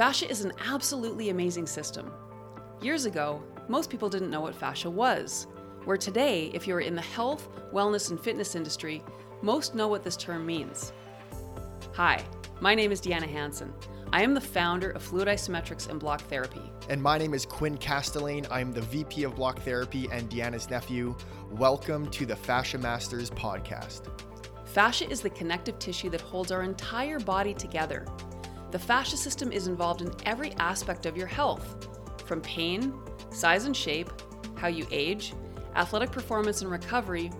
Fascia is an absolutely amazing system. Years ago, most people didn't know what fascia was, where today, if you're in the health, wellness, and fitness industry, most know what this term means. Hi, my name is Deanna Hanson. I am the founder of Fluid Isometrics and Block Therapy. And my name is Quinn Castellane. I'm the VP of Block Therapy and Deanna's nephew. Welcome to the Fascia Masters podcast. Fascia is the connective tissue that holds our entire body together. The fascia system is involved in every aspect of your health, from pain, size and shape, how you age, athletic performance and recovery,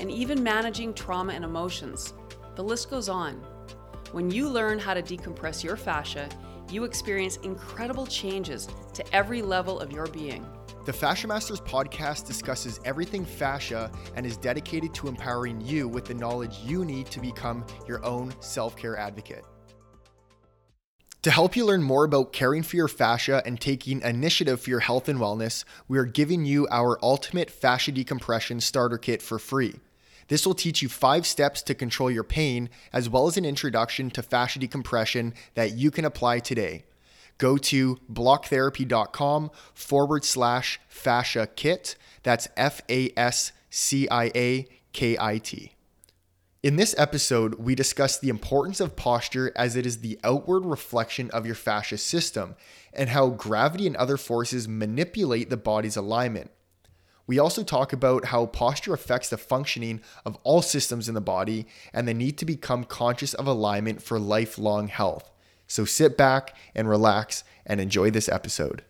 and even managing trauma and emotions. The list goes on. When you learn how to decompress your fascia, you experience incredible changes to every level of your being. The Fascia Masters podcast discusses everything fascia and is dedicated to empowering you with the knowledge you need to become your own self care advocate. To help you learn more about caring for your fascia and taking initiative for your health and wellness, we are giving you our ultimate fascia decompression starter kit for free. This will teach you five steps to control your pain, as well as an introduction to fascia decompression that you can apply today. Go to blocktherapy.com forward slash fascia kit. That's F A S C I A K I T. In this episode, we discuss the importance of posture as it is the outward reflection of your fascia system and how gravity and other forces manipulate the body's alignment. We also talk about how posture affects the functioning of all systems in the body and the need to become conscious of alignment for lifelong health. So sit back and relax and enjoy this episode.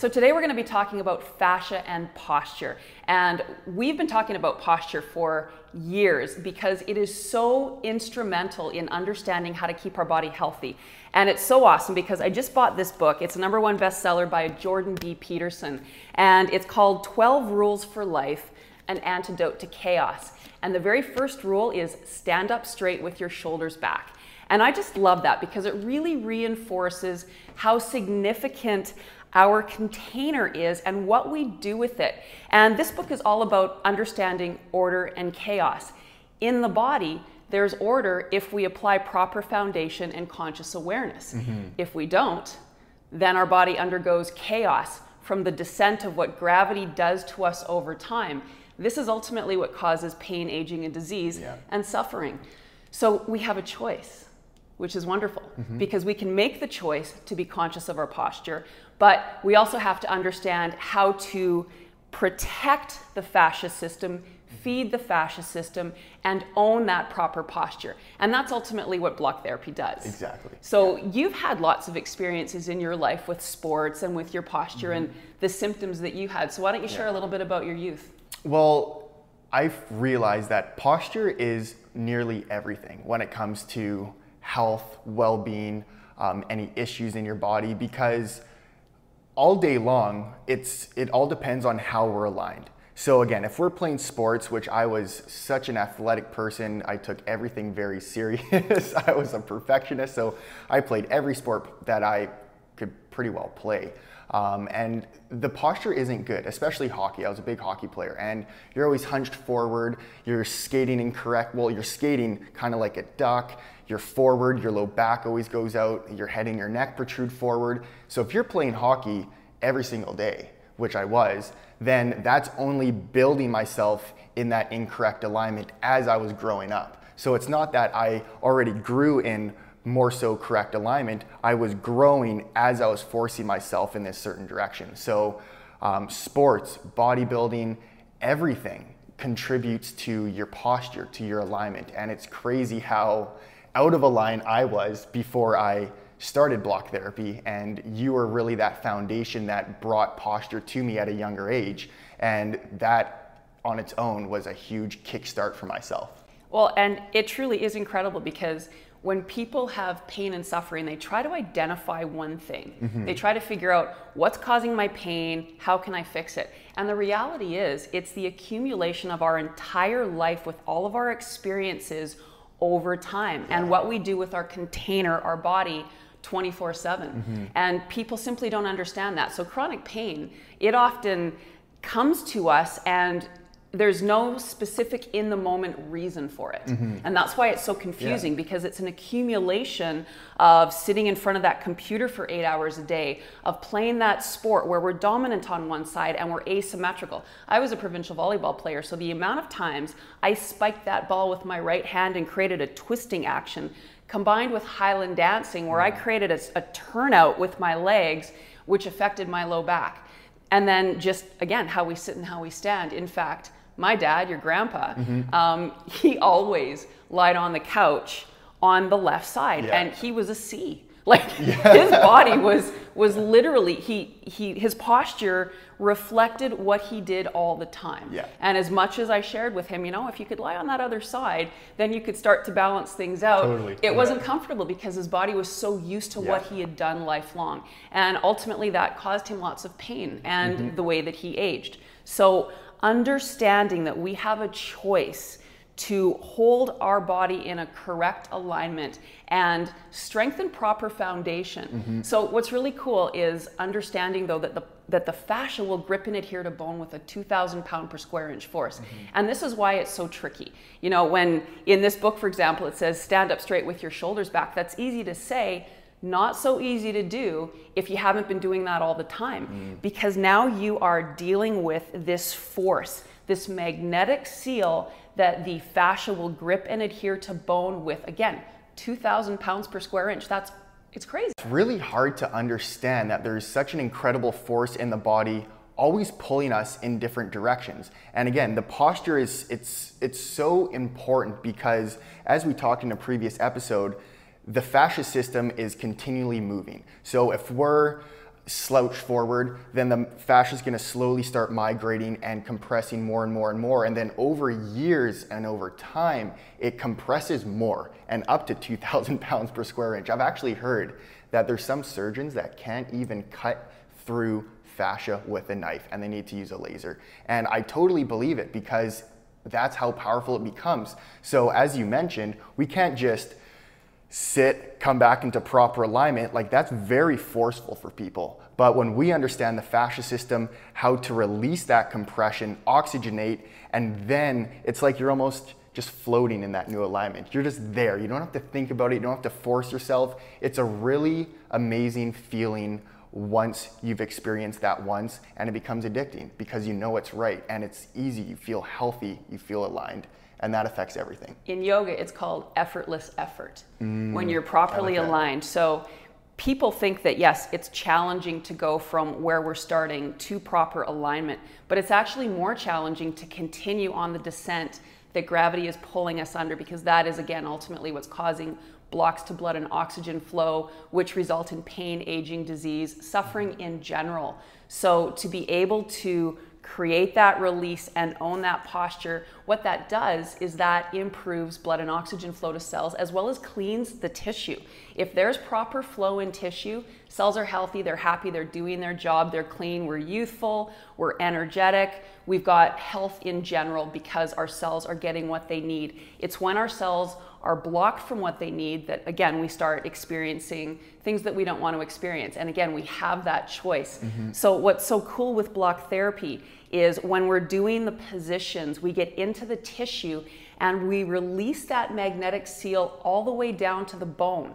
So, today we're going to be talking about fascia and posture. And we've been talking about posture for years because it is so instrumental in understanding how to keep our body healthy. And it's so awesome because I just bought this book. It's a number one bestseller by Jordan B. Peterson. And it's called 12 Rules for Life An Antidote to Chaos. And the very first rule is stand up straight with your shoulders back. And I just love that because it really reinforces how significant our container is and what we do with it. And this book is all about understanding order and chaos. In the body, there's order if we apply proper foundation and conscious awareness. Mm-hmm. If we don't, then our body undergoes chaos from the descent of what gravity does to us over time. This is ultimately what causes pain, aging, and disease yeah. and suffering. So we have a choice, which is wonderful mm-hmm. because we can make the choice to be conscious of our posture. But we also have to understand how to protect the fascia system, feed the fascia system, and own that proper posture. And that's ultimately what block therapy does. Exactly. So yeah. you've had lots of experiences in your life with sports and with your posture mm-hmm. and the symptoms that you had. So why don't you share yeah. a little bit about your youth? Well, I've realized that posture is nearly everything when it comes to health, well being, um, any issues in your body because all day long, it's it all depends on how we're aligned. So again, if we're playing sports, which I was such an athletic person, I took everything very serious. I was a perfectionist, so I played every sport that I could pretty well play. Um, and the posture isn't good, especially hockey. I was a big hockey player, and you're always hunched forward. You're skating incorrect. Well, you're skating kind of like a duck. You're forward. Your low back always goes out. Your head and your neck protrude forward. So if you're playing hockey every single day, which I was, then that's only building myself in that incorrect alignment as I was growing up. So it's not that I already grew in more so correct alignment, I was growing as I was forcing myself in this certain direction. So, um, sports, bodybuilding, everything contributes to your posture, to your alignment. And it's crazy how out of a line I was before I started block therapy. And you were really that foundation that brought posture to me at a younger age. And that on its own was a huge kickstart for myself. Well, and it truly is incredible because when people have pain and suffering, they try to identify one thing. Mm-hmm. They try to figure out what's causing my pain, how can I fix it? And the reality is, it's the accumulation of our entire life with all of our experiences over time yeah. and what we do with our container, our body. 24 7. Mm-hmm. And people simply don't understand that. So, chronic pain, it often comes to us and there's no specific in the moment reason for it. Mm-hmm. And that's why it's so confusing yeah. because it's an accumulation of sitting in front of that computer for eight hours a day, of playing that sport where we're dominant on one side and we're asymmetrical. I was a provincial volleyball player, so the amount of times I spiked that ball with my right hand and created a twisting action combined with Highland dancing where I mm. created a, a turnout with my legs, which affected my low back. And then just again, how we sit and how we stand. In fact, my dad, your grandpa, mm-hmm. um, he always lied on the couch on the left side, yeah. and he was a C. Like yeah. his body was was literally he he his posture reflected what he did all the time. Yeah. And as much as I shared with him, you know, if you could lie on that other side, then you could start to balance things out. Totally. It wasn't comfortable because his body was so used to yeah. what he had done lifelong. And ultimately that caused him lots of pain and mm-hmm. the way that he aged. So understanding that we have a choice to hold our body in a correct alignment and strengthen proper foundation. Mm-hmm. So what's really cool is understanding though that the that the fascia will grip and adhere to bone with a 2000 pound per square inch force. Mm-hmm. And this is why it's so tricky. You know, when in this book for example it says stand up straight with your shoulders back, that's easy to say, not so easy to do if you haven't been doing that all the time mm. because now you are dealing with this force, this magnetic seal that the fascia will grip and adhere to bone with. Again, 2,000 pounds per square inch. That's it's crazy. It's really hard to understand that there's such an incredible force in the body always pulling us in different directions. And again, the posture is it's it's so important because as we talked in a previous episode, the fascia system is continually moving. So if we're slouched forward, then the fascia is going to slowly start migrating and compressing more and more and more. And then over years and over time, it compresses more and up to 2,000 pounds per square inch. I've actually heard that there's some surgeons that can't even cut through fascia with a knife and they need to use a laser. And I totally believe it because that's how powerful it becomes. So as you mentioned, we can't just sit, come back into proper alignment, like that's very forceful for people. But when we understand the fascia system, how to release that compression, oxygenate, and then it's like you're almost just floating in that new alignment. You're just there. You don't have to think about it. You don't have to force yourself. It's a really amazing feeling once you've experienced that once and it becomes addicting because you know it's right and it's easy. You feel healthy, you feel aligned and that affects everything. In yoga, it's called effortless effort mm, when you're properly like aligned. So people think that yes, it's challenging to go from where we're starting to proper alignment, but it's actually more challenging to continue on the descent that gravity is pulling us under because that is again ultimately what's causing blocks to blood and oxygen flow, which result in pain, aging, disease, suffering in general. So to be able to create that release and own that posture, what that does is that improves blood and oxygen flow to cells as well as cleans the tissue. If there's proper flow in tissue, cells are healthy, they're happy, they're doing their job, they're clean, we're youthful, we're energetic, we've got health in general because our cells are getting what they need. It's when our cells are blocked from what they need that again we start experiencing things that we don't want to experience and again we have that choice mm-hmm. so what's so cool with block therapy is when we're doing the positions we get into the tissue and we release that magnetic seal all the way down to the bone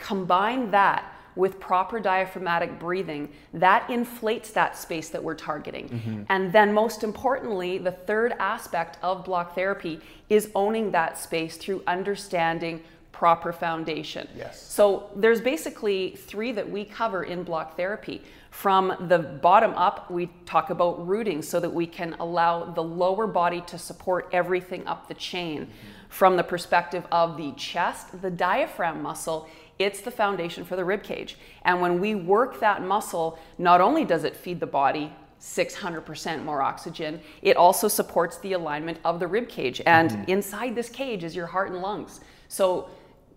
combine that with proper diaphragmatic breathing, that inflates that space that we're targeting. Mm-hmm. And then, most importantly, the third aspect of block therapy is owning that space through understanding proper foundation. Yes. So there's basically three that we cover in block therapy. From the bottom up, we talk about rooting so that we can allow the lower body to support everything up the chain. Mm-hmm. From the perspective of the chest, the diaphragm muscle it's the foundation for the rib cage. And when we work that muscle, not only does it feed the body 600% more oxygen, it also supports the alignment of the rib cage. And mm-hmm. inside this cage is your heart and lungs. So,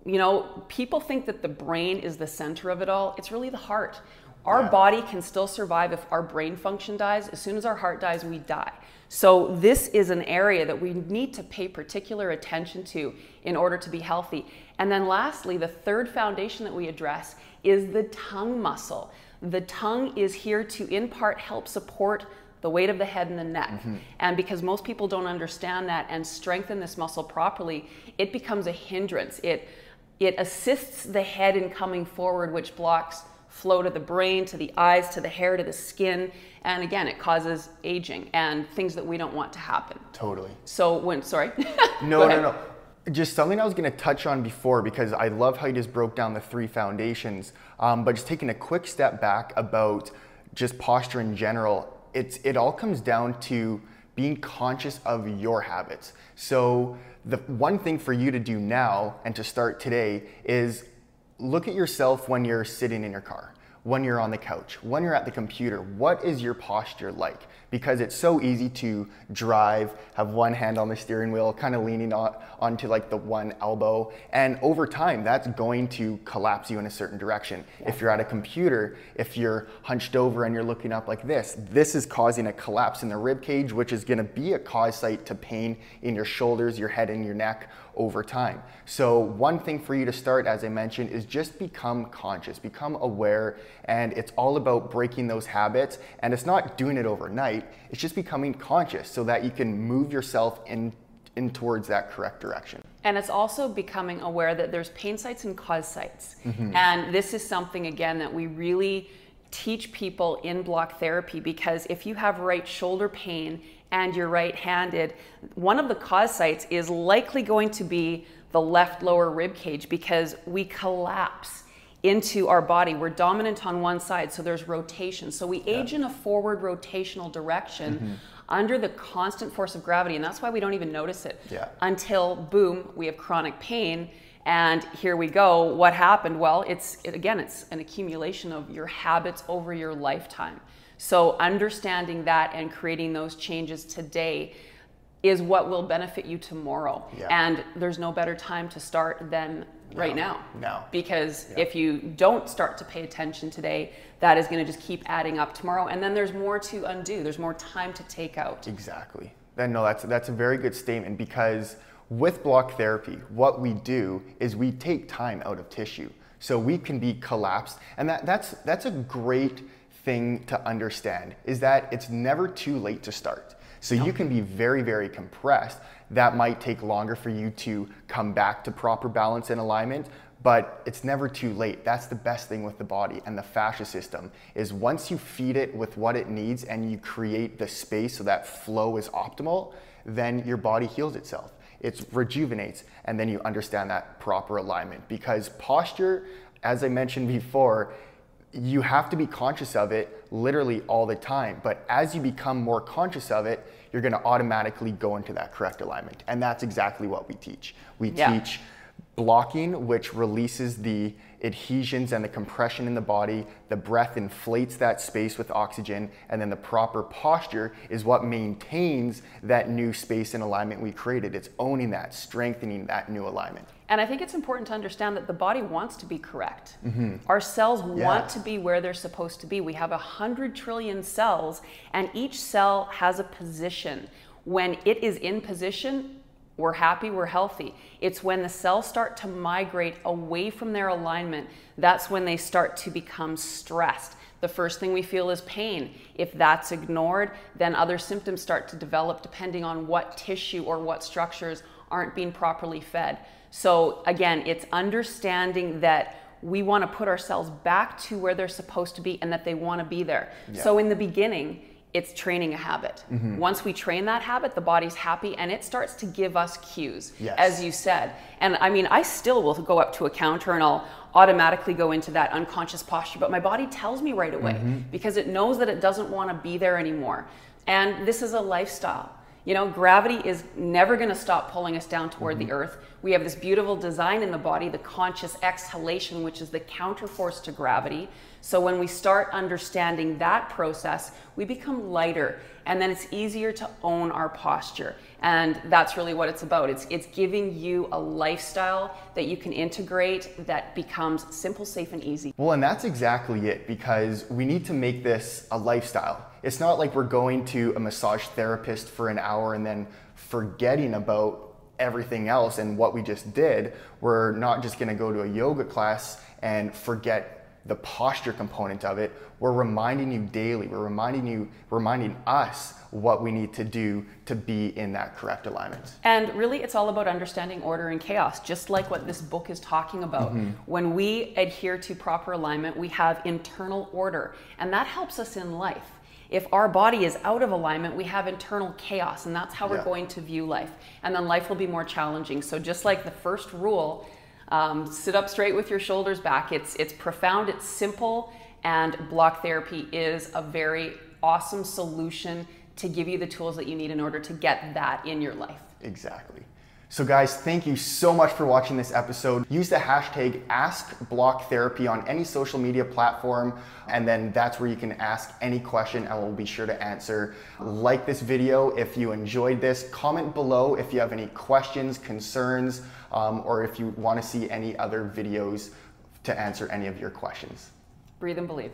you know, people think that the brain is the center of it all. It's really the heart. Our yeah. body can still survive if our brain function dies. As soon as our heart dies, we die. So, this is an area that we need to pay particular attention to in order to be healthy. And then, lastly, the third foundation that we address is the tongue muscle. The tongue is here to, in part, help support the weight of the head and the neck. Mm-hmm. And because most people don't understand that and strengthen this muscle properly, it becomes a hindrance. It it assists the head in coming forward, which blocks flow to the brain, to the eyes, to the hair, to the skin. And again, it causes aging and things that we don't want to happen. Totally. So when, sorry. no, no, no. Just something I was going to touch on before because I love how you just broke down the three foundations. Um, but just taking a quick step back about just posture in general, it's it all comes down to being conscious of your habits. So the one thing for you to do now and to start today is look at yourself when you're sitting in your car when you're on the couch, when you're at the computer, what is your posture like? Because it's so easy to drive, have one hand on the steering wheel, kind of leaning on, onto like the one elbow. And over time, that's going to collapse you in a certain direction. Yeah. If you're at a computer, if you're hunched over and you're looking up like this, this is causing a collapse in the rib cage, which is gonna be a cause site to pain in your shoulders, your head, and your neck over time. So one thing for you to start, as I mentioned, is just become conscious, become aware, and it's all about breaking those habits. And it's not doing it overnight, it's just becoming conscious so that you can move yourself in, in towards that correct direction. And it's also becoming aware that there's pain sites and cause sites. Mm-hmm. And this is something, again, that we really teach people in block therapy because if you have right shoulder pain and you're right handed, one of the cause sites is likely going to be the left lower rib cage because we collapse into our body. We're dominant on one side, so there's rotation. So we age yeah. in a forward rotational direction. Mm-hmm. Under the constant force of gravity, and that's why we don't even notice it yeah. until boom, we have chronic pain, and here we go. What happened? Well, it's it, again, it's an accumulation of your habits over your lifetime. So, understanding that and creating those changes today is what will benefit you tomorrow. Yeah. And there's no better time to start than right no, now. No. Because yeah. if you don't start to pay attention today, that is going to just keep adding up tomorrow. And then there's more to undo, there's more time to take out. Exactly. Then, no, that's, that's a very good statement because with block therapy, what we do is we take time out of tissue. So we can be collapsed. And that, that's, that's a great thing to understand is that it's never too late to start. So you can be very, very compressed. That might take longer for you to come back to proper balance and alignment, but it's never too late. That's the best thing with the body and the fascia system is once you feed it with what it needs and you create the space so that flow is optimal, then your body heals itself. It rejuvenates and then you understand that proper alignment because posture, as I mentioned before, you have to be conscious of it literally all the time. But as you become more conscious of it, you're going to automatically go into that correct alignment. And that's exactly what we teach. We yeah. teach blocking, which releases the adhesions and the compression in the body. The breath inflates that space with oxygen, and then the proper posture is what maintains that new space and alignment we created. It's owning that, strengthening that new alignment. And I think it's important to understand that the body wants to be correct. Mm-hmm. Our cells yeah. want to be where they're supposed to be. We have a hundred trillion cells, and each cell has a position. When it is in position, we're happy, we're healthy. It's when the cells start to migrate away from their alignment, that's when they start to become stressed. The first thing we feel is pain. If that's ignored, then other symptoms start to develop depending on what tissue or what structures aren't being properly fed. So, again, it's understanding that we want to put ourselves back to where they're supposed to be and that they want to be there. Yeah. So, in the beginning, it's training a habit. Mm-hmm. Once we train that habit, the body's happy and it starts to give us cues, yes. as you said. And I mean, I still will go up to a counter and I'll automatically go into that unconscious posture, but my body tells me right away mm-hmm. because it knows that it doesn't want to be there anymore. And this is a lifestyle. You know, gravity is never going to stop pulling us down toward mm-hmm. the earth. We have this beautiful design in the body, the conscious exhalation, which is the counterforce to gravity. So when we start understanding that process, we become lighter and then it's easier to own our posture. And that's really what it's about. It's it's giving you a lifestyle that you can integrate that becomes simple, safe and easy. Well, and that's exactly it because we need to make this a lifestyle. It's not like we're going to a massage therapist for an hour and then forgetting about everything else and what we just did. We're not just going to go to a yoga class and forget the posture component of it, we're reminding you daily, we're reminding you, reminding us what we need to do to be in that correct alignment. And really, it's all about understanding order and chaos, just like what this book is talking about. Mm-hmm. When we adhere to proper alignment, we have internal order, and that helps us in life. If our body is out of alignment, we have internal chaos, and that's how we're going to view life. And then life will be more challenging. So, just like the first rule, um, sit up straight with your shoulders back. It's, it's profound, it's simple, and block therapy is a very awesome solution to give you the tools that you need in order to get that in your life. Exactly. So, guys, thank you so much for watching this episode. Use the hashtag AskBlockTherapy on any social media platform, and then that's where you can ask any question and we'll be sure to answer. Like this video if you enjoyed this. Comment below if you have any questions, concerns, um, or if you want to see any other videos to answer any of your questions. Breathe and believe.